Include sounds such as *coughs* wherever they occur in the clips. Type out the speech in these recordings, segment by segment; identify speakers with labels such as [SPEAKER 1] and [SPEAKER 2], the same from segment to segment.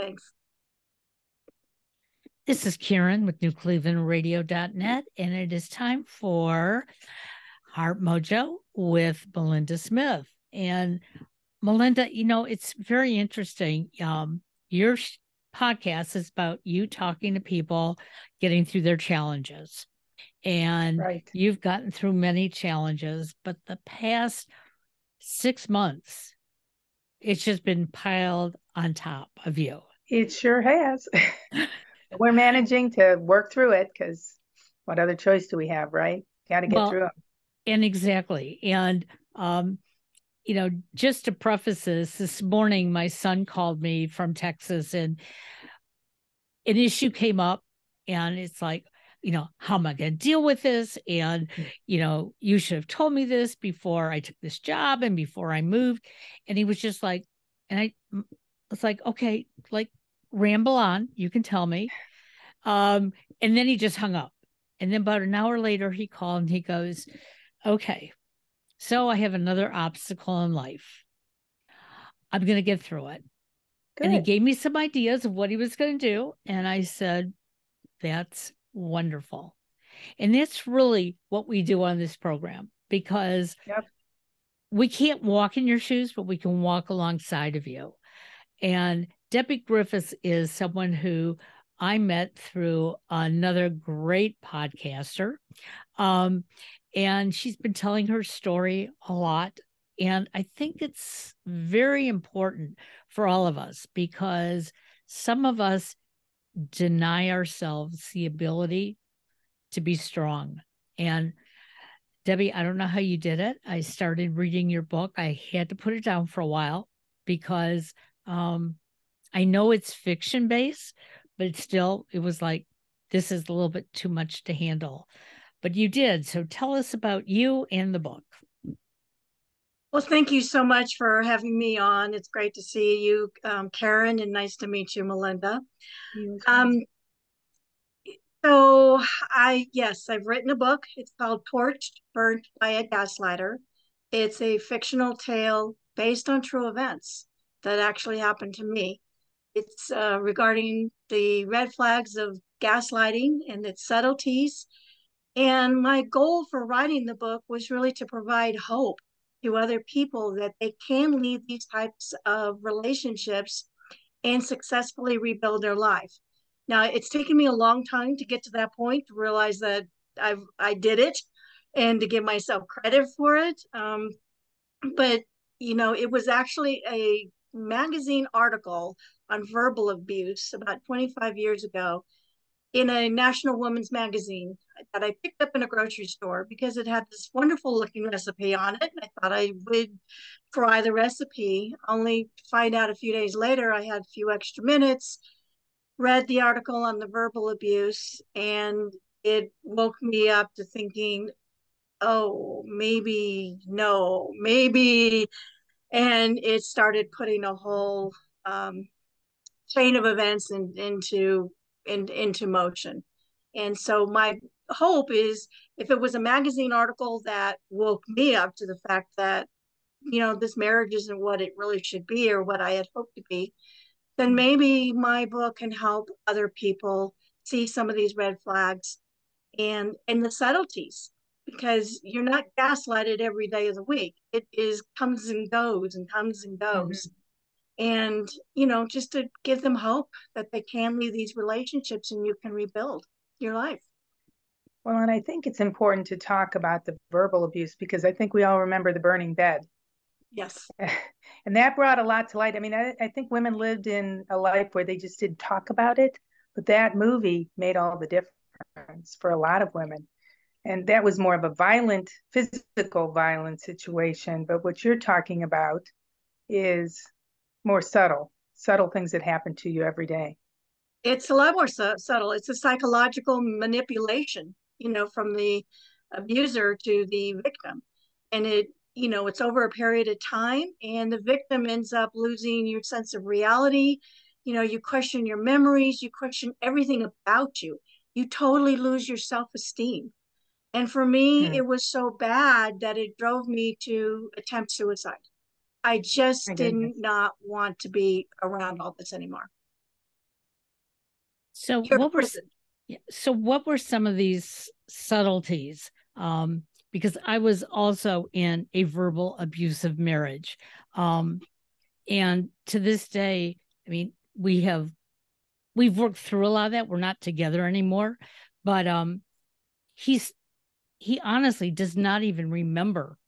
[SPEAKER 1] Thanks.
[SPEAKER 2] This is Karen with NewClevelandRadio.net, and it is time for Heart Mojo with Melinda Smith. And Melinda, you know, it's very interesting. Um, your podcast is about you talking to people, getting through their challenges. And right. you've gotten through many challenges, but the past six months, it's just been piled on top of you.
[SPEAKER 3] It sure has. *laughs* We're managing to work through it because what other choice do we have, right? Got to get well, through it.
[SPEAKER 2] And exactly. And, um, you know, just to preface this, this morning my son called me from Texas and an issue came up, and it's like, you know, how am I going to deal with this? And, mm. you know, you should have told me this before I took this job and before I moved. And he was just like, and I was like, okay, like ramble on. You can tell me. Um, and then he just hung up. And then about an hour later, he called and he goes, okay, so I have another obstacle in life. I'm going to get through it. Good. And he gave me some ideas of what he was going to do. And I said, that's wonderful. And that's really what we do on this program because yep. we can't walk in your shoes, but we can walk alongside of you. And Debbie Griffiths is someone who I met through another great podcaster. Um, and she's been telling her story a lot. And I think it's very important for all of us because some of us deny ourselves the ability to be strong. And Debbie, I don't know how you did it. I started reading your book. I had to put it down for a while because um, I know it's fiction based, but it's still, it was like, this is a little bit too much to handle. But you did. So tell us about you and the book.
[SPEAKER 1] Well, thank you so much for having me on. It's great to see you, um, Karen, and nice to meet you, Melinda. Um, so, I, yes, I've written a book. It's called Torched, Burnt by a Gaslighter. It's a fictional tale based on true events that actually happened to me. It's uh, regarding the red flags of gaslighting and its subtleties. And my goal for writing the book was really to provide hope to other people that they can lead these types of relationships and successfully rebuild their life. Now, it's taken me a long time to get to that point to realize that I've I did it and to give myself credit for it. Um, but you know, it was actually a magazine article on verbal abuse about 25 years ago in a national women's magazine that I picked up in a grocery store because it had this wonderful looking recipe on it. And I thought I would try the recipe, only to find out a few days later I had a few extra minutes, read the article on the verbal abuse, and it woke me up to thinking, oh, maybe, no, maybe. And it started putting a whole um, chain of events in, into in, into motion. And so my hope is if it was a magazine article that woke me up to the fact that, you know, this marriage isn't what it really should be or what I had hoped to be, then maybe my book can help other people see some of these red flags and and the subtleties because you're not gaslighted every day of the week. It is comes and goes and comes and goes. Mm-hmm and you know just to give them hope that they can leave these relationships and you can rebuild your life.
[SPEAKER 3] Well and i think it's important to talk about the verbal abuse because i think we all remember the burning bed.
[SPEAKER 1] Yes. *laughs*
[SPEAKER 3] And that brought a lot to light. I mean I, I think women lived in a life where they just didn't talk about it but that movie made all the difference for a lot of women. And that was more of a violent physical violent situation but what you're talking about is more subtle, subtle things that happen to you every day.
[SPEAKER 1] It's a lot more su- subtle. It's a psychological manipulation, you know, from the abuser to the victim. And it, you know, it's over a period of time, and the victim ends up losing your sense of reality. You know, you question your memories, you question everything about you. You totally lose your self esteem. And for me, hmm. it was so bad that it drove me to attempt suicide. I just did not want to be around all this anymore.
[SPEAKER 2] So what were so what were some of these subtleties? Um, because I was also in a verbal abusive marriage. Um, and to this day, I mean, we have we've worked through a lot of that. We're not together anymore, but um he's he honestly does not even remember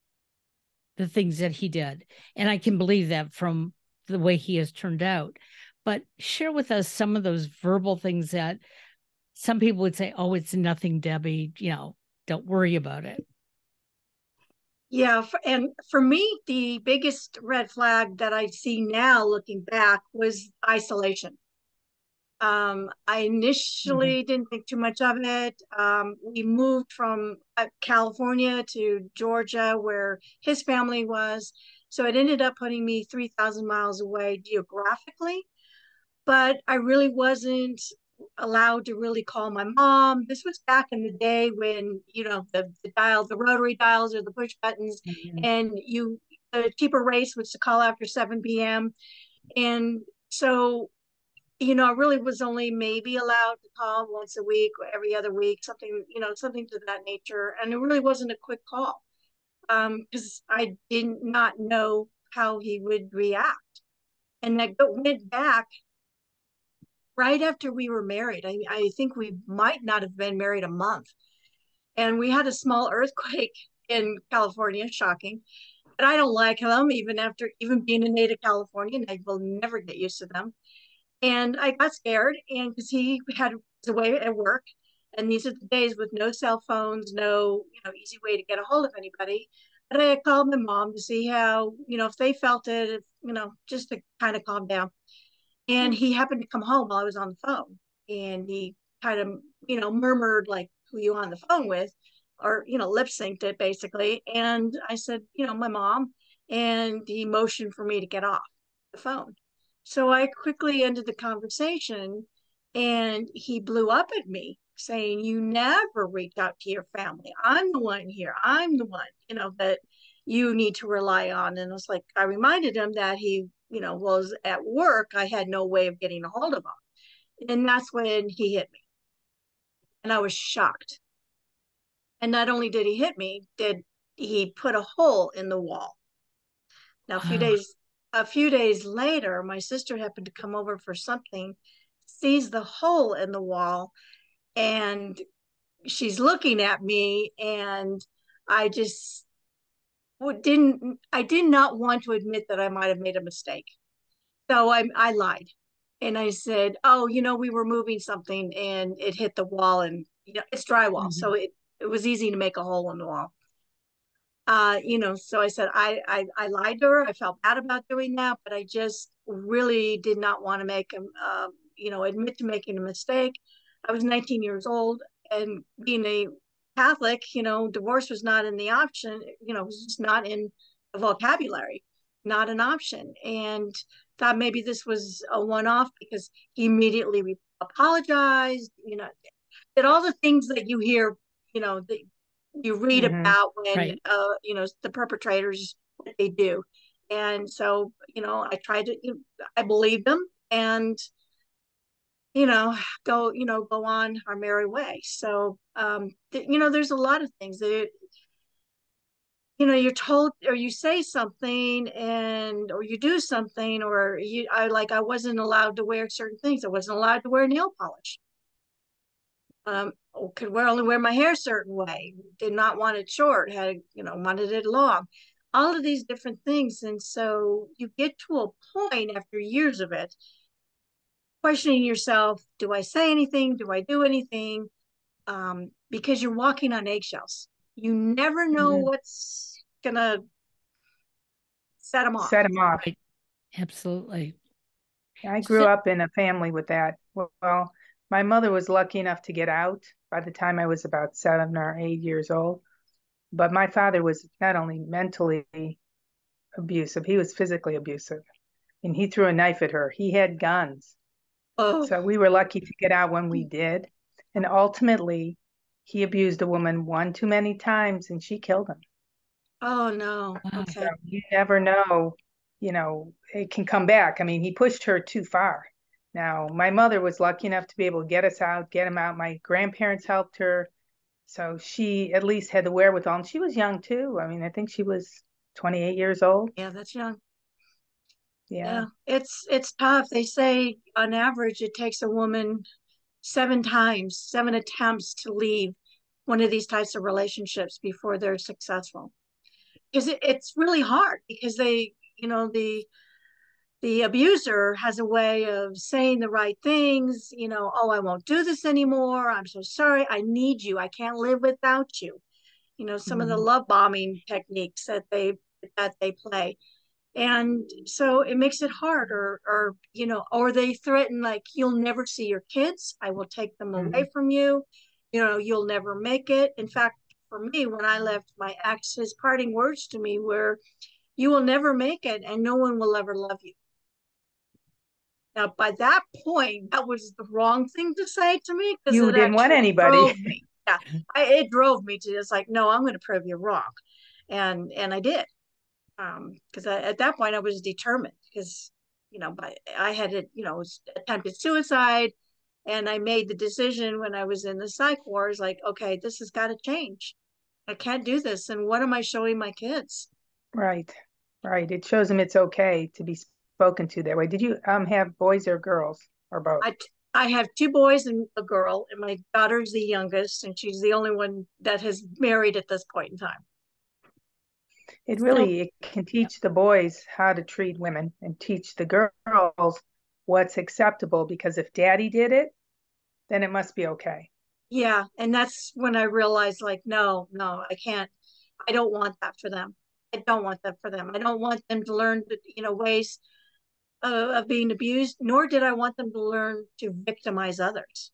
[SPEAKER 2] the things that he did. And I can believe that from the way he has turned out. But share with us some of those verbal things that some people would say, oh, it's nothing, Debbie, you know, don't worry about it.
[SPEAKER 1] Yeah, and for me, the biggest red flag that I see now looking back was isolation. Um, I initially mm-hmm. didn't think too much of it. Um, we moved from uh, California to Georgia, where his family was. So it ended up putting me 3,000 miles away geographically. But I really wasn't allowed to really call my mom. This was back in the day when, you know, the, the dial, the rotary dials or the push buttons, mm-hmm. and you, the cheaper race was to call after 7 p.m. And so, you know, I really was only maybe allowed to call once a week or every other week, something, you know, something to that nature. And it really wasn't a quick call because um, I did not know how he would react. And I went back right after we were married. I, I think we might not have been married a month. And we had a small earthquake *laughs* in California, shocking. But I don't like them, even after even being a native Californian. I will never get used to them. And I got scared, and because he had away at work, and these are the days with no cell phones, no you know easy way to get a hold of anybody. But I called my mom to see how you know if they felt it, if, you know, just to kind of calm down. And he happened to come home while I was on the phone. And he kind of, you know, murmured like who you on the phone with, or, you know, lip synced it basically. And I said, you know, my mom. And he motioned for me to get off the phone. So I quickly ended the conversation and he blew up at me saying, You never reached out to your family. I'm the one here. I'm the one, you know, that you need to rely on. And it was like, I reminded him that he you know, was at work, I had no way of getting a hold of him. And that's when he hit me. And I was shocked. And not only did he hit me, did he put a hole in the wall. Now a few days a few days later, my sister happened to come over for something, sees the hole in the wall, and she's looking at me and I just didn't I did not want to admit that I might have made a mistake. So I I lied. And I said, "Oh, you know, we were moving something and it hit the wall and you know, it's drywall, mm-hmm. so it it was easy to make a hole in the wall." Uh, you know, so I said I, I I lied to her. I felt bad about doing that, but I just really did not want to make uh, you know, admit to making a mistake. I was 19 years old and being a Catholic, you know, divorce was not in the option, you know, it was just not in the vocabulary, not an option. And thought maybe this was a one off because he immediately apologized, you know, did all the things that you hear, you know, that you read mm-hmm. about when, right. uh, you know, the perpetrators, what they do. And so, you know, I tried to, you know, I believed them and you know go you know go on our merry way so um th- you know there's a lot of things that you know you're told or you say something and or you do something or you i like i wasn't allowed to wear certain things i wasn't allowed to wear nail polish um could wear only wear my hair a certain way. Did not want it short had you know wanted it long. All of these different things and so you get to a point after years of it questioning yourself do i say anything? Do i do anything? Um, because you're walking on eggshells. You never know mm-hmm. what's gonna set them off.
[SPEAKER 3] Set them off.
[SPEAKER 2] Absolutely.
[SPEAKER 3] I grew so, up in a family with that. Well my mother was lucky enough to get out by the time i was about seven or eight years old but my father was not only mentally abusive he was physically abusive and he threw a knife at her he had guns Oh. So we were lucky to get out when we did. And ultimately, he abused a woman one too many times and she killed him.
[SPEAKER 1] Oh, no. Okay. So
[SPEAKER 3] you never know, you know, it can come back. I mean, he pushed her too far. Now, my mother was lucky enough to be able to get us out, get him out. My grandparents helped her. So she at least had the wherewithal. And she was young too. I mean, I think she was 28 years old.
[SPEAKER 1] Yeah, that's young.
[SPEAKER 3] Yeah.
[SPEAKER 1] Yeah, it's it's tough. They say on average it takes a woman seven times, seven attempts to leave one of these types of relationships before they're successful. Because it, it's really hard because they, you know, the the abuser has a way of saying the right things, you know, oh, I won't do this anymore. I'm so sorry. I need you. I can't live without you. You know, some mm-hmm. of the mm-hmm. love bombing techniques that they that they play and so it makes it hard or or you know or they threaten like you'll never see your kids i will take them mm-hmm. away from you you know you'll never make it in fact for me when i left my ex his parting words to me were you will never make it and no one will ever love you now by that point that was the wrong thing to say to me
[SPEAKER 3] because you didn't want anybody. *laughs*
[SPEAKER 1] yeah I, it drove me to just like no i'm going to prove you wrong and and i did um because at that point i was determined because you know by, I had it you know attempted suicide and i made the decision when i was in the psych wards like okay this has got to change. I can't do this and what am i showing my kids?
[SPEAKER 3] Right right. It shows them it's okay to be spoken to that way did you um have boys or girls or both
[SPEAKER 1] i I have two boys and a girl, and my daughter's the youngest, and she's the only one that has married at this point in time.
[SPEAKER 3] It really it can teach the boys how to treat women and teach the girls what's acceptable because if daddy did it, then it must be okay.
[SPEAKER 1] Yeah. And that's when I realized like, no, no, I can't, I don't want that for them. I don't want that for them. I don't want them to learn, the you know, ways of, of being abused, nor did I want them to learn to victimize others.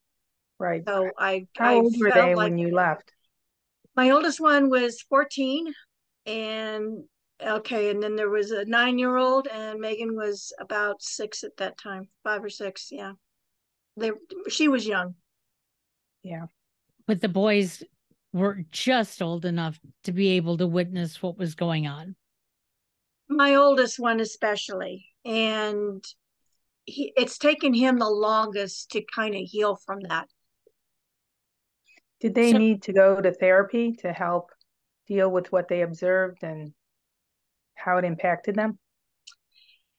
[SPEAKER 3] Right.
[SPEAKER 1] So I,
[SPEAKER 3] how
[SPEAKER 1] I
[SPEAKER 3] old were they like, when you left?
[SPEAKER 1] My oldest one was 14 and okay and then there was a nine year old and megan was about six at that time five or six yeah they she was young
[SPEAKER 3] yeah
[SPEAKER 2] but the boys were just old enough to be able to witness what was going on
[SPEAKER 1] my oldest one especially and he, it's taken him the longest to kind of heal from that
[SPEAKER 3] did they so, need to go to therapy to help deal with what they observed and how it impacted them?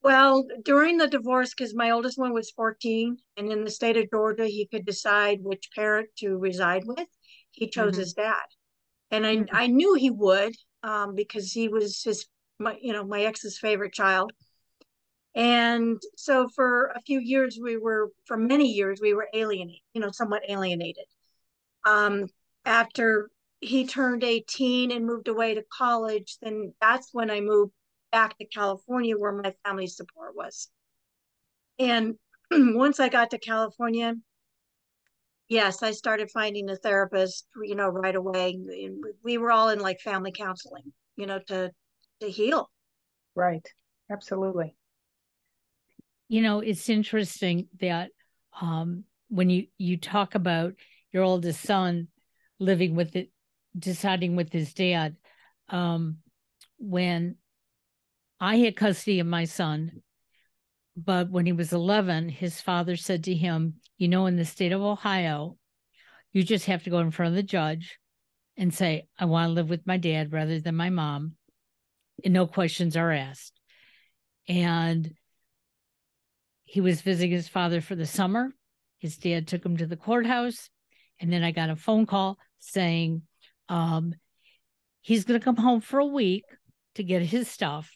[SPEAKER 1] Well, during the divorce, because my oldest one was 14, and in the state of Georgia, he could decide which parent to reside with. He chose mm-hmm. his dad, and I mm-hmm. I knew he would um, because he was his my you know my ex's favorite child, and so for a few years we were for many years we were alienated, you know, somewhat alienated. Um, after he turned 18 and moved away to college, then that's when I moved back to California where my family support was. And *clears throat* once I got to California, yes, I started finding a therapist, you know, right away. We were all in like family counseling, you know, to to heal.
[SPEAKER 3] Right. Absolutely.
[SPEAKER 2] You know, it's interesting that um when you you talk about your oldest son living with it deciding with his dad um, when I had custody of my son. But when he was 11, his father said to him, You know, in the state of Ohio, you just have to go in front of the judge and say, I want to live with my dad rather than my mom. And no questions are asked. And he was visiting his father for the summer. His dad took him to the courthouse. And then I got a phone call saying um, he's going to come home for a week to get his stuff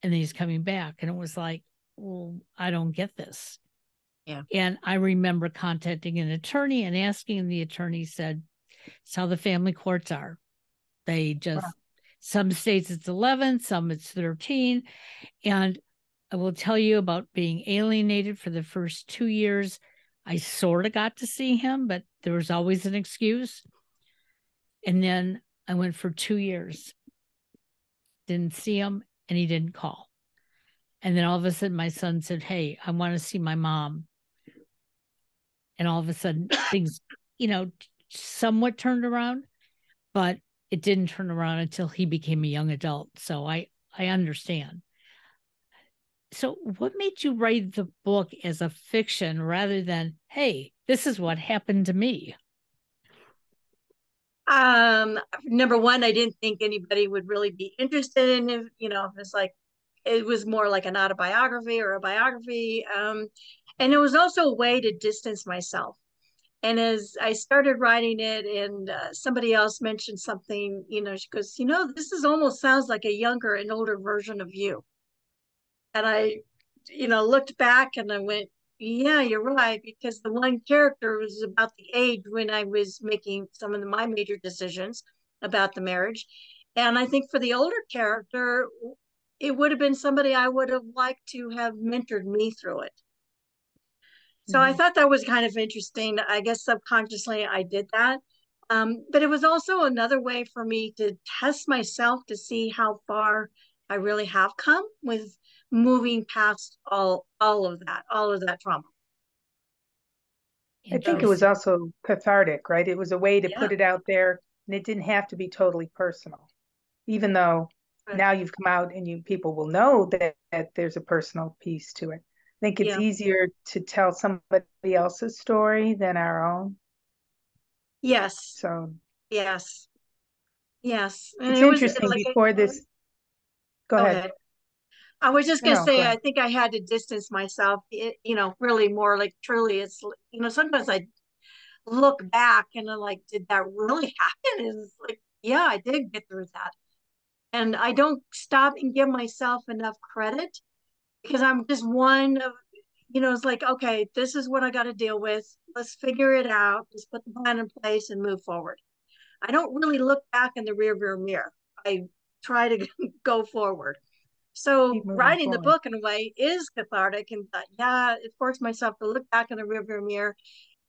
[SPEAKER 2] and then he's coming back. And it was like, well, I don't get this.
[SPEAKER 1] Yeah.
[SPEAKER 2] And I remember contacting an attorney and asking, and the attorney said, it's how the family courts are. They just, wow. some states it's 11, some it's 13. And I will tell you about being alienated for the first two years. I sort of got to see him, but there was always an excuse. And then I went for two years, didn't see him, and he didn't call. And then all of a sudden, my son said, Hey, I want to see my mom. And all of a sudden, *coughs* things, you know, somewhat turned around, but it didn't turn around until he became a young adult. So I, I understand. So what made you write the book as a fiction rather than, hey, this is what happened to me?
[SPEAKER 1] Um, number one, I didn't think anybody would really be interested in it. You know, it's like it was more like an autobiography or a biography. Um, and it was also a way to distance myself. And as I started writing it, and uh, somebody else mentioned something, you know, she goes, you know, this is almost sounds like a younger and older version of you. And I, you know, looked back and I went, yeah, you're right, because the one character was about the age when I was making some of the, my major decisions about the marriage. And I think for the older character, it would have been somebody I would have liked to have mentored me through it. So mm-hmm. I thought that was kind of interesting. I guess subconsciously I did that. Um, but it was also another way for me to test myself to see how far I really have come with moving past all all of that, all of that trauma.
[SPEAKER 3] I think it was also cathartic, right? It was a way to yeah. put it out there and it didn't have to be totally personal. Even though right. now you've come out and you people will know that, that there's a personal piece to it. I think it's yeah. easier to tell somebody else's story than our own.
[SPEAKER 1] Yes.
[SPEAKER 3] So
[SPEAKER 1] yes. Yes.
[SPEAKER 3] And it's it interesting like before this go, go ahead. ahead.
[SPEAKER 1] I was just gonna no, say, go I think I had to distance myself. It, you know, really more like truly, it's you know, sometimes I look back and I'm like, did that really *laughs* happen? And it's like, yeah, I did get through that, and I don't stop and give myself enough credit because I'm just one of, you know, it's like, okay, this is what I got to deal with. Let's figure it out. Just put the plan in place and move forward. I don't really look back in the rearview mirror. I try to *laughs* go forward. So writing forward. the book in a way is cathartic and uh, yeah, it forced myself to look back in the rearview mirror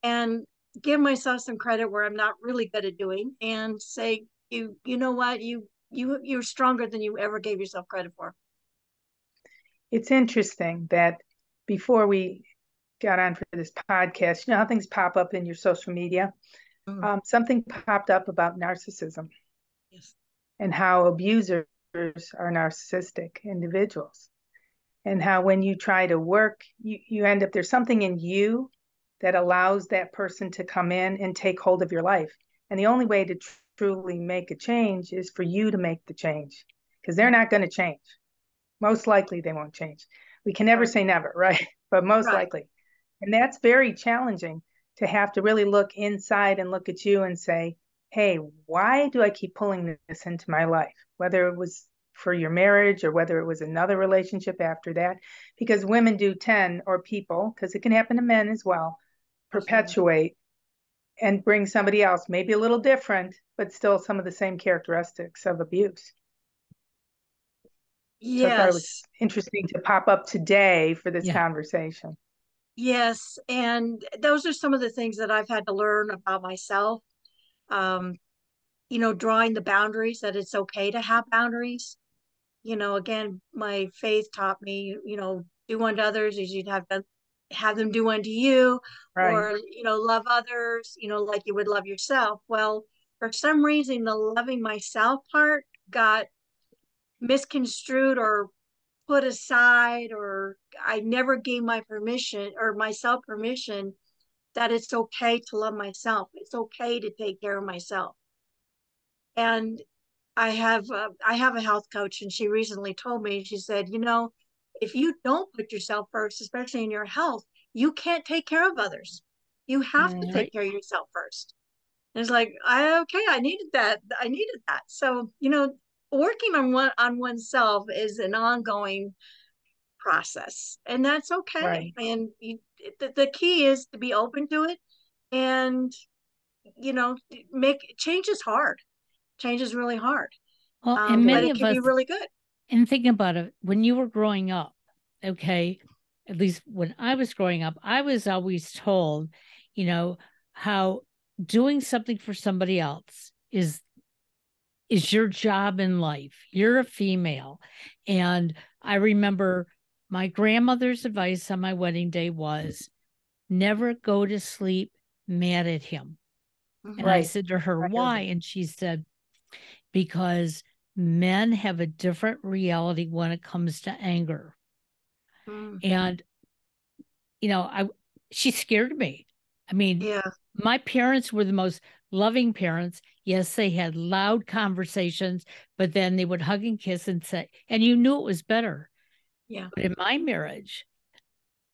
[SPEAKER 1] and give myself some credit where I'm not really good at doing and say, you you know what, you you you're stronger than you ever gave yourself credit for.
[SPEAKER 3] It's interesting that before we got on for this podcast, you know how things pop up in your social media? Mm-hmm. Um, something popped up about narcissism. Yes. And how abusers are narcissistic individuals. And how when you try to work you, you end up there's something in you that allows that person to come in and take hold of your life. And the only way to tr- truly make a change is for you to make the change because they're not going to change. Most likely they won't change. We can never say never *laughs* right? But most right. likely. And that's very challenging to have to really look inside and look at you and say hey, why do I keep pulling this into my life? Whether it was for your marriage or whether it was another relationship after that, because women do tend, or people, because it can happen to men as well, perpetuate and bring somebody else, maybe a little different, but still some of the same characteristics of abuse.
[SPEAKER 1] Yes. So it
[SPEAKER 3] was interesting to pop up today for this yeah. conversation.
[SPEAKER 1] Yes. And those are some of the things that I've had to learn about myself um, you know, drawing the boundaries that it's okay to have boundaries. You know, again, my faith taught me, you know, do unto others as you'd have them have them do unto you, right. or you know, love others, you know, like you would love yourself. Well, for some reason, the loving myself part got misconstrued or put aside, or I never gave my permission or myself permission that it's okay to love myself. It's okay to take care of myself. And I have uh, I have a health coach, and she recently told me she said, you know, if you don't put yourself first, especially in your health, you can't take care of others. You have to take care of yourself first. And it's like, I okay, I needed that. I needed that. So you know, working on one on oneself is an ongoing process, and that's okay. Right. And you, the, the key is to be open to it and you know make change is hard change is really hard
[SPEAKER 2] well um, and many
[SPEAKER 1] of us really good
[SPEAKER 2] and think about it when you were growing up okay at least when i was growing up i was always told you know how doing something for somebody else is is your job in life you're a female and i remember my grandmother's advice on my wedding day was never go to sleep mad at him. And right. I said to her, why? And she said, because men have a different reality when it comes to anger. mm. and you know i she scared me i mean
[SPEAKER 1] yeah
[SPEAKER 2] my parents were the most loving parents yes they had loud conversations but then they would hug and kiss and say and you knew it was better
[SPEAKER 1] yeah
[SPEAKER 2] but in my marriage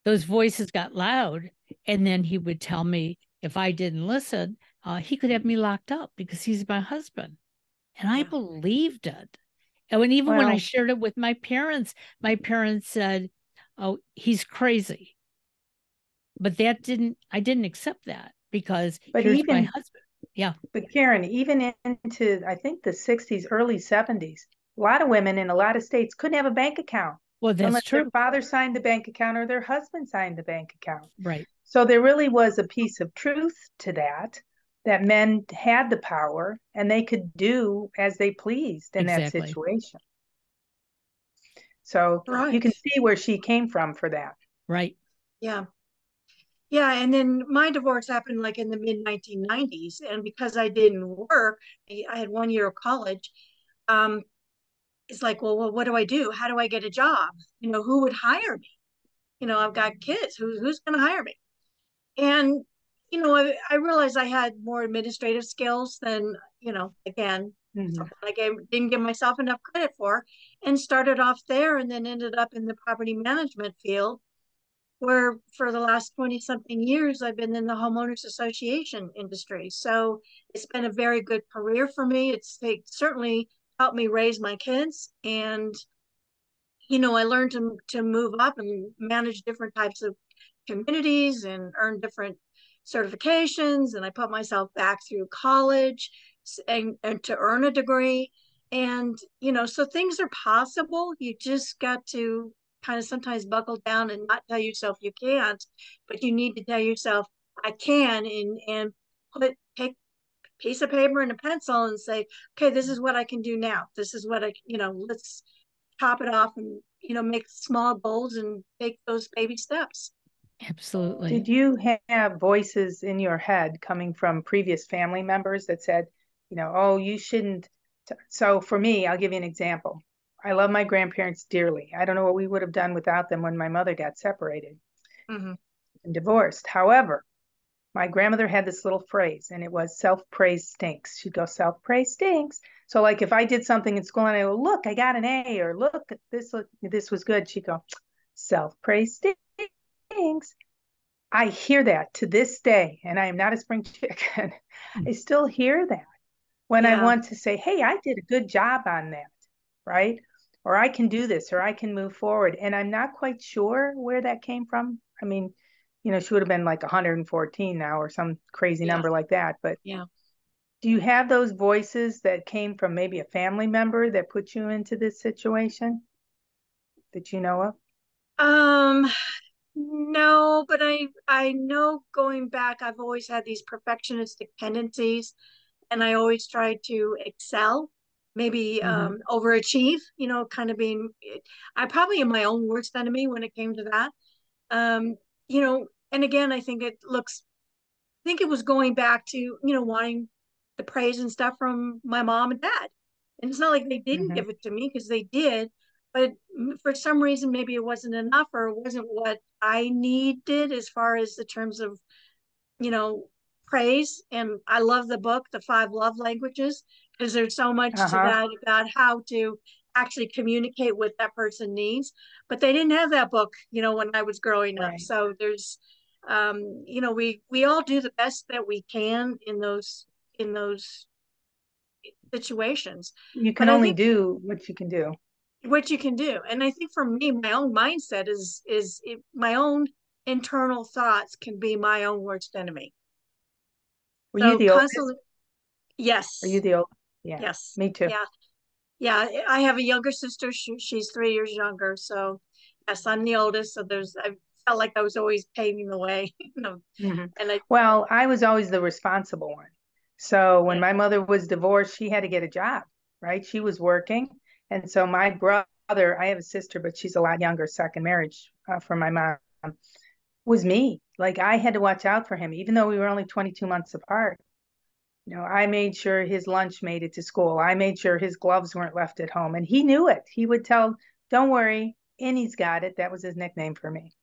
[SPEAKER 2] those voices got loud and then he would tell me if i didn't listen uh, he could have me locked up because he's my husband and yeah. i believed it and when, even when I shared it with my parents, my parents said, "Oh, he's crazy." But that didn't. I didn't accept that because but here's even, my husband. Yeah.
[SPEAKER 3] But Karen, even into I think the '60s, early '70s, a lot of women in a lot of states couldn't have a bank account.
[SPEAKER 2] Well, that's
[SPEAKER 3] unless
[SPEAKER 2] true.
[SPEAKER 3] Their father signed the bank account or their husband signed the bank account.
[SPEAKER 2] Right.
[SPEAKER 3] So there really was a piece of truth to that that men had the power and they could do as they pleased in exactly. that situation. So right. you can see where she came from for that.
[SPEAKER 2] Right.
[SPEAKER 1] Yeah. Yeah, and then my divorce happened like in the mid 1990s, and because I didn't work, I had one year of college. Um, it's like, well, well, what do I do? How do I get a job? You know, who would hire me? You know, I've got kids. Who, who's going to hire me? And you know, I, I realized I had more administrative skills than, you know, again, mm-hmm. I gave, didn't give myself enough credit for, and started off there and then ended up in the property management field, where for the last 20 something years, I've been in the homeowners association industry. So it's been a very good career for me. It's it certainly helped me raise my kids. And, you know, I learned to, to move up and manage different types of communities and earn different certifications and I put myself back through college and, and to earn a degree. And, you know, so things are possible. You just got to kind of sometimes buckle down and not tell yourself you can't, but you need to tell yourself, I can, and, and put, take piece of paper and a pencil and say, okay, this is what I can do now. This is what I, you know, let's top it off and, you know, make small goals and take those baby steps.
[SPEAKER 2] Absolutely.
[SPEAKER 3] Did you have voices in your head coming from previous family members that said, you know, oh, you shouldn't? T-. So for me, I'll give you an example. I love my grandparents dearly. I don't know what we would have done without them when my mother got separated mm-hmm. and divorced. However, my grandmother had this little phrase, and it was self praise stinks. She'd go, self praise stinks. So, like if I did something in school and I go, look, I got an A, or look, this look, this was good, she'd go, self praise stinks. I hear that to this day, and I am not a spring *laughs* chicken. Hmm. I still hear that when yeah. I want to say, hey, I did a good job on that, right? Or I can do this, or I can move forward. And I'm not quite sure where that came from. I mean, you know, she would have been like 114 now or some crazy yeah. number like that. But
[SPEAKER 1] yeah.
[SPEAKER 3] Do you have those voices that came from maybe a family member that put you into this situation that you know of?
[SPEAKER 1] Um, no, but I I know going back, I've always had these perfectionistic tendencies, and I always try to excel, maybe mm-hmm. um, overachieve. You know, kind of being. I probably am my own worst enemy when it came to that. Um, you know, and again, I think it looks. I think it was going back to you know wanting the praise and stuff from my mom and dad, and it's not like they didn't mm-hmm. give it to me because they did, but for some reason maybe it wasn't enough or it wasn't what i needed as far as the terms of you know praise and i love the book the five love languages because there's so much uh-huh. to that about how to actually communicate what that person needs but they didn't have that book you know when i was growing right. up so there's um you know we we all do the best that we can in those in those situations.
[SPEAKER 3] You can but only think, do what you can do.
[SPEAKER 1] What you can do. And i think for me my own mindset is is it, my own internal thoughts can be my own worst enemy.
[SPEAKER 3] Were so you the oldest?
[SPEAKER 1] yes.
[SPEAKER 3] Are you the old
[SPEAKER 1] yeah. Yes.
[SPEAKER 3] Me too.
[SPEAKER 1] Yeah yeah i have a younger sister she, she's three years younger so yes i'm the oldest so there's i felt like i was always paving the way *laughs* you know
[SPEAKER 3] mm-hmm. and i well i was always the responsible one so when my mother was divorced she had to get a job right she was working and so my brother, I have a sister, but she's a lot younger, second marriage uh, from my mom, was me. Like I had to watch out for him, even though we were only 22 months apart. You know, I made sure his lunch made it to school. I made sure his gloves weren't left at home. And he knew it. He would tell, don't worry, Annie's got it. That was his nickname for me.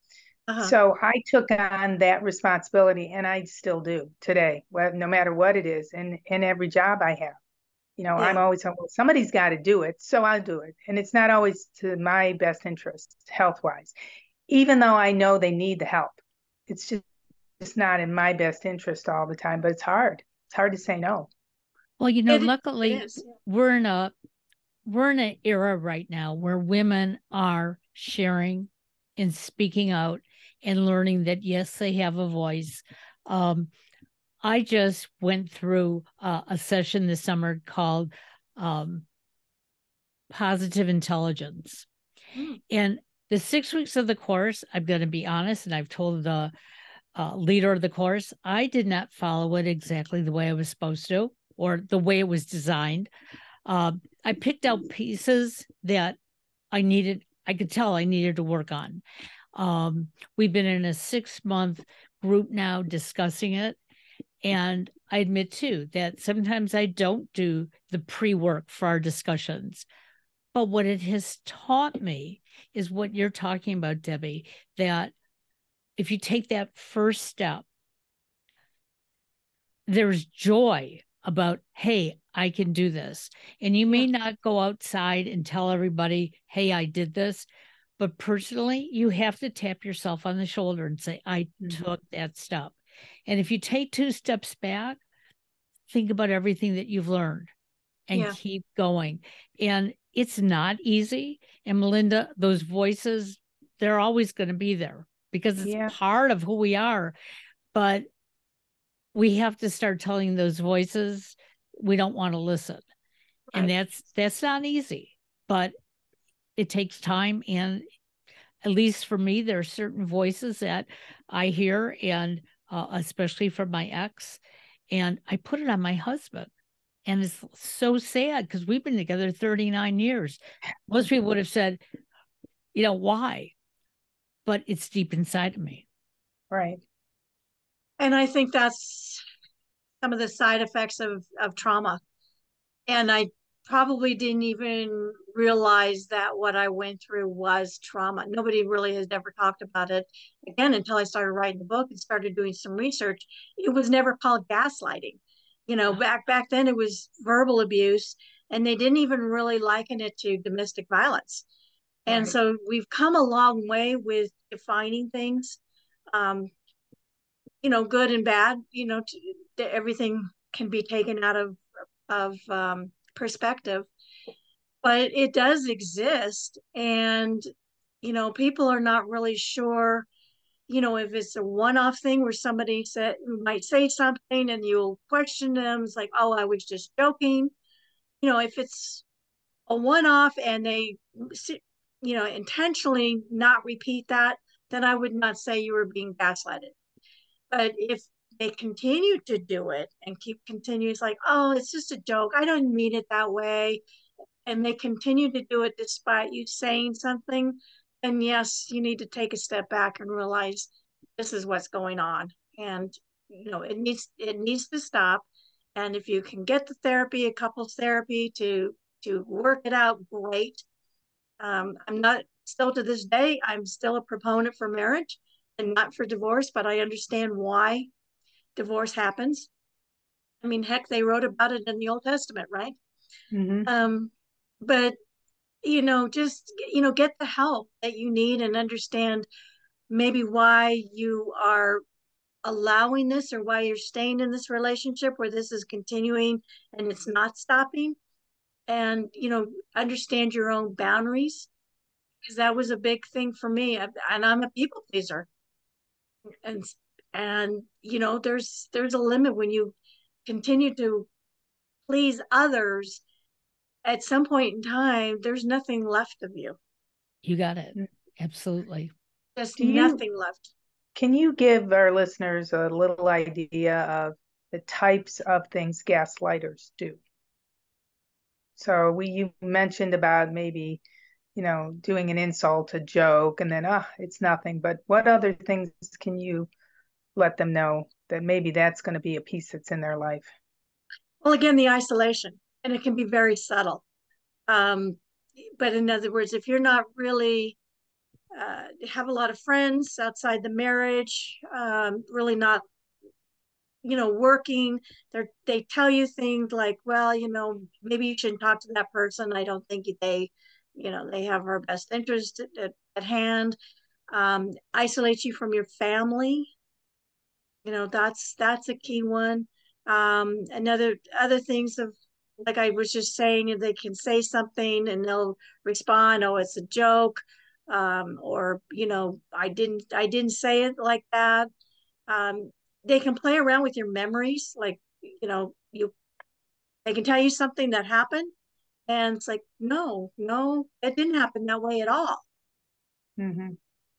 [SPEAKER 1] Uh-huh.
[SPEAKER 3] So I took on that responsibility and I still do today, well, no matter what it is, and in every job I have. You know, I'm always well, somebody's got to do it, so I'll do it. And it's not always to my best interest health wise, even though I know they need the help. It's just it's not in my best interest all the time, but it's hard. It's hard to say no.
[SPEAKER 2] Well, you know,
[SPEAKER 1] It-
[SPEAKER 2] luckily
[SPEAKER 1] It is.
[SPEAKER 2] we're in a we're in an era right now where women are sharing and speaking out and learning that yes, they have a voice. Um, I just went through uh, a session this summer called um, Positive Intelligence.
[SPEAKER 1] Mm.
[SPEAKER 2] And the six weeks of the course, I'm going to be honest, and I've told the uh, leader of the course, I did not follow it exactly the way I was supposed to or the way it was designed. Um, I picked out pieces that I needed, I could tell I needed to work on. Um, we've been in a six month group now discussing it. And I admit too that sometimes I don't do the pre work for our discussions. But what it has taught me is what you're talking about, Debbie, that if you take that first step, there's joy about, hey, I can do this. And you may not go outside and tell everybody, hey, I did this. But personally, you have to tap yourself on the shoulder and say, I
[SPEAKER 3] Mhm.
[SPEAKER 2] took that step. And if you take two steps back, think about everything that you've learned and
[SPEAKER 1] Yeah.
[SPEAKER 2] keep going. And it's not easy. And Melinda, those voices, they're always going to be there because it's
[SPEAKER 3] Yeah.
[SPEAKER 2] part of who we are. But we have to start telling those voices we don't want to listen. And that's that's not easy, but it takes time and at least for me there are certain voices that I hear and uh, especially from my ex and I put it on my husband. And it's so sad because we've been together 39 years. Most people would have said, you know, why? But it's deep inside of me.
[SPEAKER 3] Right.
[SPEAKER 1] And I think that's some of the side effects of, of trauma. And I probably didn't even realize that what I went through was trauma. Nobody really has ever talked about it again until I started writing the book and started doing some research. It was never called gaslighting. You know, mm-hmm. back back then it was verbal abuse and they didn't even really liken it to domestic violence. And
[SPEAKER 3] Right.
[SPEAKER 1] so we've come a long way with defining things. Um, you know, good and bad, you know, to, to everything can be taken out of of um, perspective, but it does exist, and you know, people are not really sure. You know, if it's a one-off thing where somebody said might say something and you'll question them, it's like, oh, I was just joking. You know, if it's a one-off and they, you know, intentionally not repeat that, then I would not say you were being gaslighted. But if they continue to do it and keep continues like, oh, it's just a joke. I don't mean it that way. And they continue to do it despite you saying something, then yes, you need to take a step back and realize this is what's going on. And you know, it needs it needs to stop. And if you can get the therapy, a couples therapy to to work it out, great. Um, I'm not still to this day, I'm still a proponent for marriage and not for divorce, but I understand why divorce happens. I mean, heck, they wrote about it in the Old Testament, right?
[SPEAKER 3] hmm
[SPEAKER 1] Um, but you know, just you know, get the help that you need and understand maybe why you are allowing this or why you're staying in this relationship where this is continuing and it's not stopping. And you know, understand your own boundaries because that was a big thing for me. And I'm a people pleaser, and and you know, there's there's a limit when you continue to please others at some point in time there's nothing left of you
[SPEAKER 2] You got it.
[SPEAKER 3] Mm.
[SPEAKER 2] Absolutely.
[SPEAKER 1] just
[SPEAKER 3] Do you-
[SPEAKER 1] nothing left
[SPEAKER 3] Can you give our listeners a little idea of the types of things gaslighters do? So we you mentioned about maybe, you know, doing an insult, a joke, and then ah, it's nothing. But what other things can you let them know that maybe that's going to be a piece that's in their life?
[SPEAKER 1] well again the isolation and it can be very subtle um but in other words if you're not really uh, have a lot of friends outside the marriage, um, really not, you know, working. They they tell you things like, well, you know, maybe you shouldn't talk to that person. I don't think they, you know, they have our best interest at, at, hand. Um, isolates you from your family. You know, that's that's a key one. Um, another other things of like I was just saying, they can say something and they'll respond, "Oh, it's a joke." um, or you know i didn't i didn't say it like that um, they can play around with your memories like you know you they can tell you something that happened and it's like no no it didn't happen that way at all
[SPEAKER 3] mm-hmm.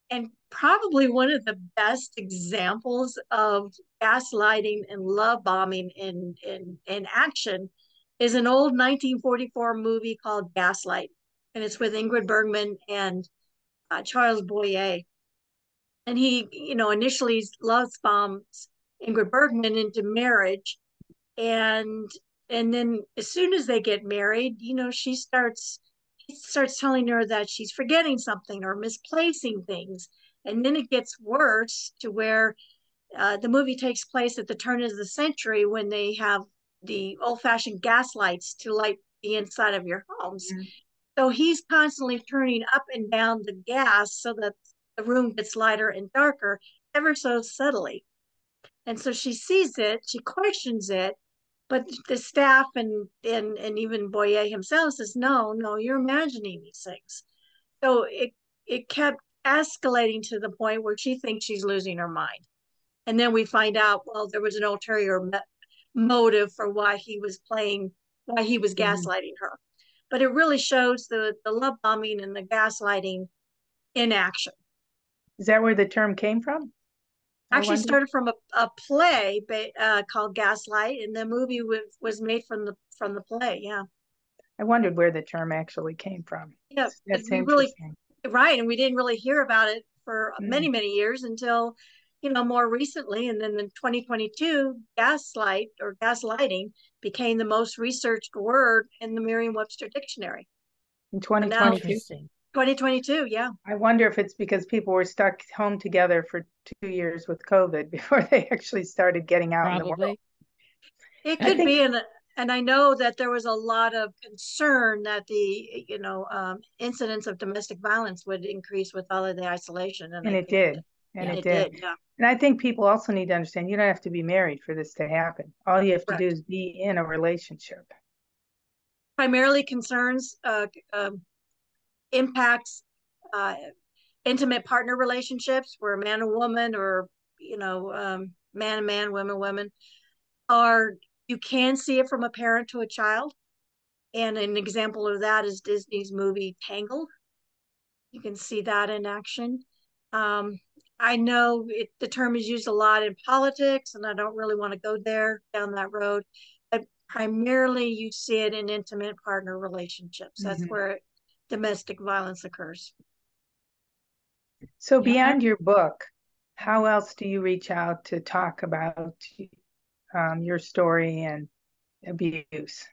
[SPEAKER 1] and probably one of the best examples of gaslighting and love bombing in in in action is an old 1944 movie called gaslight and it's with ingrid bergman and uh, Charles Boyer. And he, you know, initially loves bombs Ingrid Bergman into marriage. And and then as soon as they get married, you know, she starts he starts telling her that she's forgetting something or misplacing things. And then it gets worse to where uh, the movie takes place at the turn of the century when they have the old fashioned gas lights to light the inside of your homes. Mm-hmm. So he's constantly turning up and down the gas so that the room gets lighter and darker ever so subtly. And so she sees it, she questions it, but the staff and and, and even Boyer himself says, no, no, you're imagining these things. So it it kept escalating to the point where she thinks she's losing her mind. And then we find out, well, there was an ulterior motive for why he was playing, why he was mm-hmm. gaslighting her but it really shows the the love bombing and the gaslighting in action.
[SPEAKER 3] Is that where the term came from?
[SPEAKER 1] Actually, started from a, a play uh, called Gaslight, and the movie was, was made from the from the play. Yeah,
[SPEAKER 3] I wondered where the term actually came from.
[SPEAKER 1] Yeah, that's really right, and we didn't really hear about it for mm. many many years until you know more recently, and then in 2022, gaslight or gaslighting became the most researched word in the Merriam-Webster dictionary.
[SPEAKER 3] In 2022.
[SPEAKER 1] 2022, yeah.
[SPEAKER 3] I wonder if it's because people were stuck home together for two years with COVID *laughs* before they actually started getting out Probably. in the world.
[SPEAKER 1] It could think, be, and and I know that there was a lot of concern that the you know um, incidence of domestic violence would increase with all of the isolation,
[SPEAKER 3] and, and it did and yeah, it, it, did. did yeah. And I think people also need to understand you don't have to be married for this to happen. All you have to do is be in a relationship.
[SPEAKER 1] Primarily concerns uh, um, impacts uh, intimate partner relationships where a man and woman or you know um, man and man, women women are you can see it from a parent to a child. And an example of that is Disney's movie Tangled. You can see that in action. Um, I know it, the term is used a lot in politics, and I don't really want to go there down that road. But primarily, you see it in intimate partner relationships. That's mm-hmm. where domestic violence occurs.
[SPEAKER 3] So, beyond your book, how else do you reach out to talk about um, your story and abuse?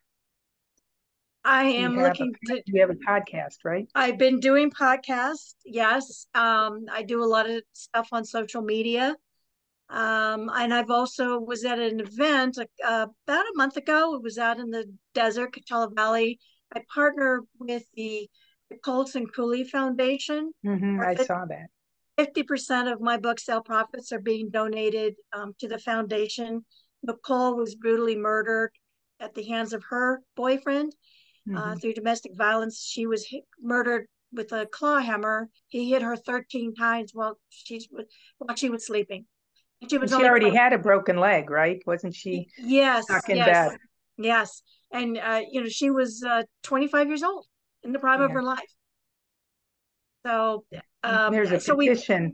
[SPEAKER 1] I am looking
[SPEAKER 3] a, to. You have a podcast, right?
[SPEAKER 1] I've been doing podcasts. Yes, um, I do a lot of stuff on social media, um, and I've also was at an event uh, about a month ago. It was out in the desert, Coachella Valley. I partner with the Colson Cooley Foundation.
[SPEAKER 3] Mm-hmm, I saw that.
[SPEAKER 1] Fifty percent of my book sale profits are being donated um, to the foundation. Nicole was brutally murdered at the hands of her boyfriend uh, mm-hmm. uh, through domestic violence. She was hit, murdered with a claw hammer. He hit her 13 times while she's while she was sleeping.
[SPEAKER 3] She was she already had a broken leg, right? Wasn't she?
[SPEAKER 1] Yes.
[SPEAKER 3] Stuck in
[SPEAKER 1] yes,
[SPEAKER 3] bed.
[SPEAKER 1] Yes, and uh, you know she was uh, 25 years old in the prime yeah. of her life. So um,
[SPEAKER 3] there's a
[SPEAKER 1] so
[SPEAKER 3] petition. We,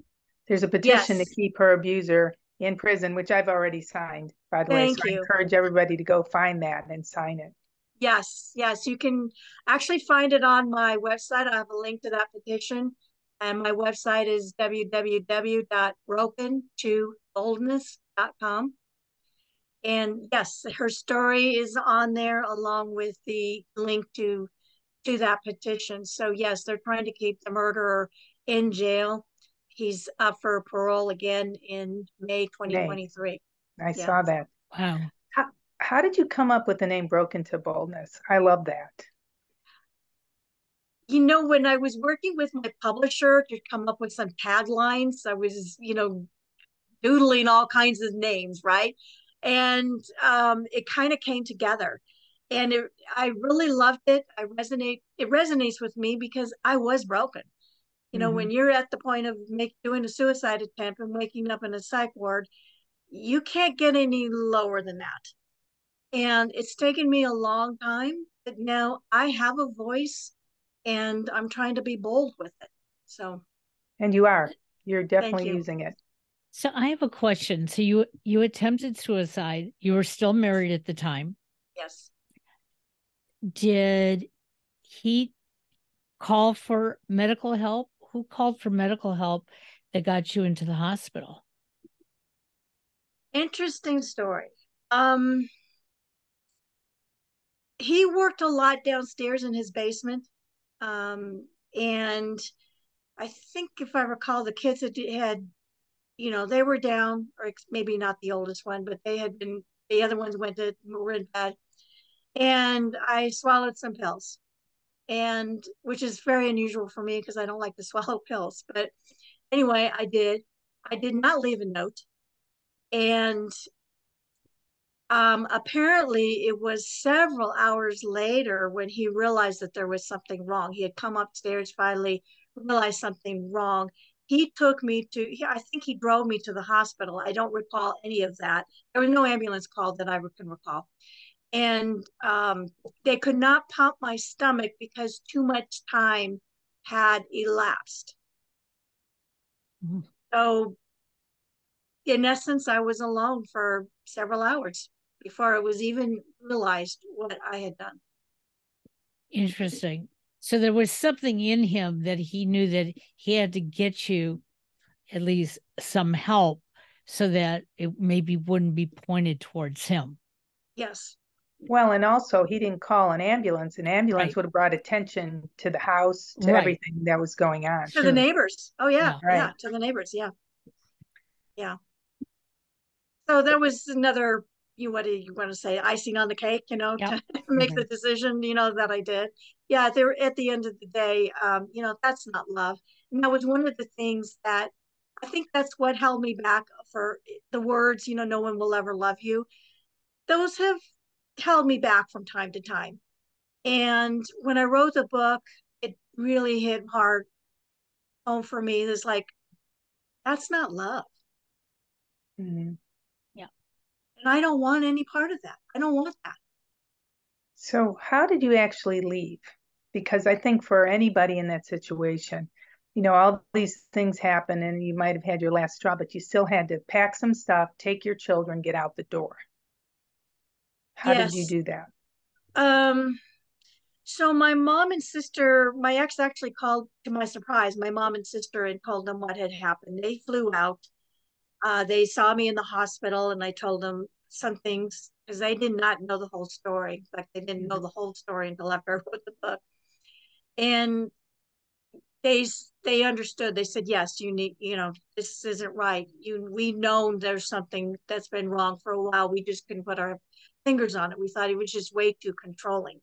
[SPEAKER 3] there's a petition yes. to keep her abuser in prison, which I've already signed. By the Thank way, so I encourage everybody to go find that and sign it.
[SPEAKER 1] Yes, yes, you can actually find it on my website. I have a link to that petition, and my website is www.broken2boldness.com. And yes, her story is on there along with the link to to that petition. So yes, they're trying to keep the murderer in jail. He's up for parole again in May 2023.
[SPEAKER 3] May. I yeah. saw that.
[SPEAKER 2] Wow.
[SPEAKER 3] How, how did you come up with the name Broken to Boldness? I love that.
[SPEAKER 1] You know, when I was working with my publisher to come up with some taglines, I was, you know, doodling all kinds of names, right? And um, it kind of came together. And it, I really loved it. I resonate. It resonates with me because I was broken. You know, mm-hmm. when you're at the point of make, doing a suicide attempt and waking up in a psych ward, you can't get any lower than that. And it's taken me a long time, but now I have a voice and I'm trying to be bold with it. So,
[SPEAKER 3] and you are, you're definitely you. using it.
[SPEAKER 2] So I have a question. So you you attempted suicide. You were still married at the time.
[SPEAKER 1] Yes.
[SPEAKER 2] Did he call for medical help? Who called for medical help that got you into the hospital?
[SPEAKER 1] Interesting story. Um he worked a lot downstairs in his basement. Um and I think if I recall the kids had, had you know, they were down, or maybe not the oldest one, but they had been, the other ones went to, were in bed. And I swallowed some pills, and which is very unusual for me because I don't like to *laughs* swallow pills. But anyway, I did. I did not leave a note. And um, apparently, it was several hours later when he realized that there was something wrong. He had come upstairs, finally realized something wrong, he took me to i think he drove me to the hospital i don't recall any of that there was no ambulance call that i can recall and um, they could not pump my stomach because too much time had elapsed mm-hmm. so in essence i was alone for several hours before it was even realized what i had done
[SPEAKER 2] interesting so there was something in him that he knew that he had to get you at least some help so that it maybe wouldn't be pointed towards him.
[SPEAKER 1] Yes.
[SPEAKER 3] Well, and also he didn't call an ambulance. An ambulance right. would have brought attention to the house, to right. everything that was going on.
[SPEAKER 1] To the neighbors. Oh yeah. Yeah. Right. yeah. To the neighbors. Yeah. Yeah. So there was another you what do you want to say icing on the cake you know yep. to *laughs* make mm-hmm. the decision you know that i did yeah there at the end of the day um you know that's not love and that was one of the things that i think that's what held me back for the words you know no one will ever love you those have held me back from time to time and when i wrote the book it really hit hard home for me it's like that's not love
[SPEAKER 3] mm-hmm.
[SPEAKER 1] And I don't want any part of that. I don't want that.
[SPEAKER 3] So, how did you actually leave? Because I think for anybody in that situation, you know, all these things happen and you might have had your last straw, but you still had to pack some stuff, take your children, get out the door. How yes. did you do that?
[SPEAKER 1] Um, so my mom and sister, my ex actually called to my surprise, my mom and sister and told them what had happened. They flew out uh, they saw me in the hospital and I told them some things because they did not know the whole story. In fact, they didn't know the whole story until after I wrote the book. And they they understood. They said, "Yes, you need. You know, this isn't right. You we know there's something that's been wrong for a while. We just couldn't put our fingers on it. We thought it was just way too controlling."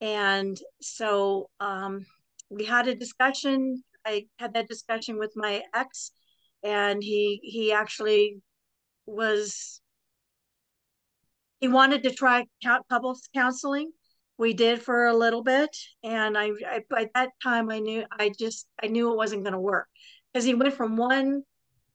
[SPEAKER 1] And so um, we had a discussion. I had that discussion with my ex, and he he actually was he wanted to try couples counseling we did for a little bit and I, I by that time i knew i just i knew it wasn't going to work. Because he went from one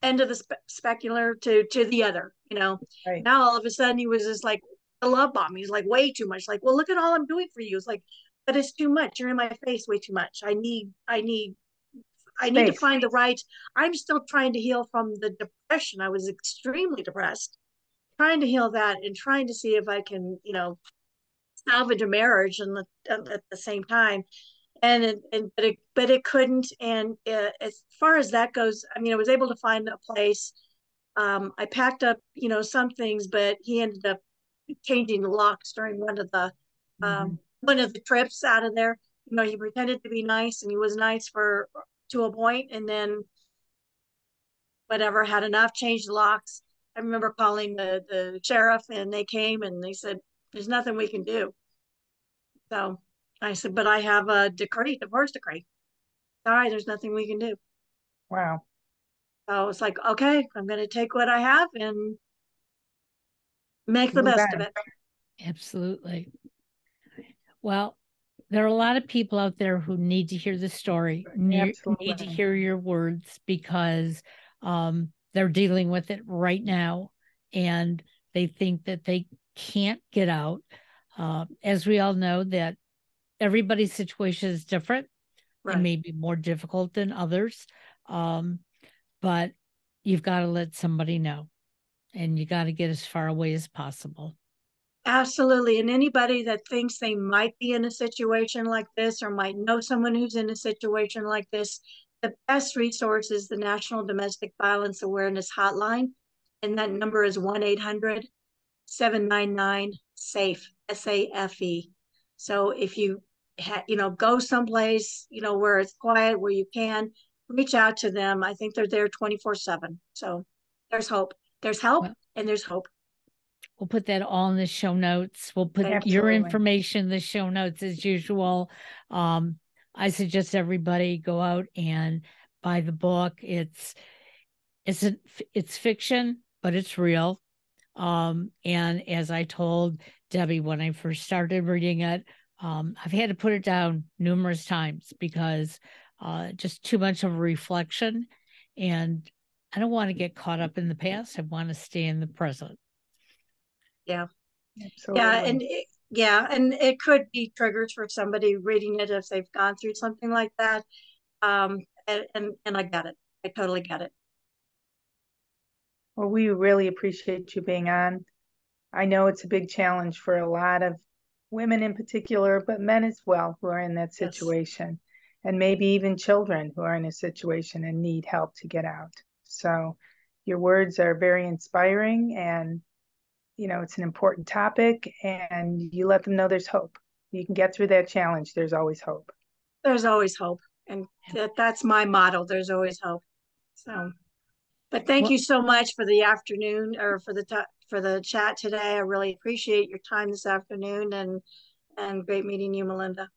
[SPEAKER 1] end of the spe- specular to to the other you know? Right. now all of a sudden he was just like a love bomb. He's like way too much. Like well look at all i'm doing for you. It's like but it's too much. You're in my face way too much. I need i need I need to find the right. I'm still trying to heal from the depression. I was extremely depressed, trying to heal that and trying to see if I can, you know, salvage a marriage and at the same time. And it, and but it but it couldn't. And uh, as far as that goes, I mean, I was able to find a place. Um, I packed up, you know, some things, but he ended up changing the locks during one of the um, mm-hmm. one of the trips out of there. You know, he pretended to be nice, and he was nice for to a point and then whatever had enough, changed the locks. I remember calling the the sheriff and they came and they said, There's nothing we can do. So I said, But I have a decree, divorce decree. All right, there's nothing we can do.
[SPEAKER 3] Wow.
[SPEAKER 1] So it's like, okay, I'm gonna take what I have and make the
[SPEAKER 3] Move
[SPEAKER 1] best
[SPEAKER 3] on.
[SPEAKER 1] of it.
[SPEAKER 2] Absolutely. Well, there are a lot of people out there who need to hear the story, ne-
[SPEAKER 3] Absolutely.
[SPEAKER 2] need to hear your words because um, they're dealing with it right now and they think that they can't get out. Uh, as we all know, that everybody's situation is different. It
[SPEAKER 1] Right.
[SPEAKER 2] may be more difficult than others, um, but you've got to let somebody know and you got to get as far away as possible.
[SPEAKER 1] Absolutely. And anybody that thinks they might be in a situation like this or might know someone who's in a situation like this, the best resource is the National Domestic Violence Awareness Hotline. And that number is 1 800 799 SAFE, S A F E. So if you, ha- you know, go someplace, you know, where it's quiet, where you can reach out to them. I think they're there 24 7. So there's hope. There's help and there's hope.
[SPEAKER 2] We'll put that all in the show notes. We'll put your information in the show notes as usual. Um, I suggest everybody go out and buy the book. It's it's a, it's fiction, but it's real. Um, and as I told Debbie when I first started reading it, um, I've had to put it down numerous times because uh, just too much of a reflection, and I don't want to get caught up in the past. I want to stay in the present.
[SPEAKER 3] Absolutely.
[SPEAKER 1] Yeah, and it, yeah, and it could be triggers for somebody reading it if they've gone through something like that. Um, and and, and I get it. I totally get it.
[SPEAKER 3] Well, we really appreciate you being on. I know it's a big challenge for a lot of women in particular, but men as well who are in that
[SPEAKER 1] Yes.
[SPEAKER 3] situation, and maybe even children who are in a situation and need help to get out. So, your words are very inspiring, and you know, it's an important topic, and you let them know there's hope. You can get through that challenge. There's always hope.
[SPEAKER 1] There's always hope, and that that's my motto. There's always hope. So, but thank
[SPEAKER 2] Well-
[SPEAKER 1] you so much for the afternoon or for the ti for the chat today. I really appreciate your time this afternoon, and and great meeting you, Melinda.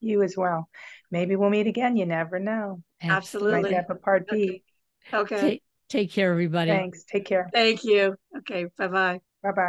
[SPEAKER 3] You as well. Maybe we'll meet again. You never know.
[SPEAKER 1] Absolutely.
[SPEAKER 3] Might have a part B.
[SPEAKER 1] Okay.
[SPEAKER 2] Take, take care, everybody.
[SPEAKER 3] Thanks. Take care.
[SPEAKER 1] Thank you. Okay. Bye bye.
[SPEAKER 3] Bye bye.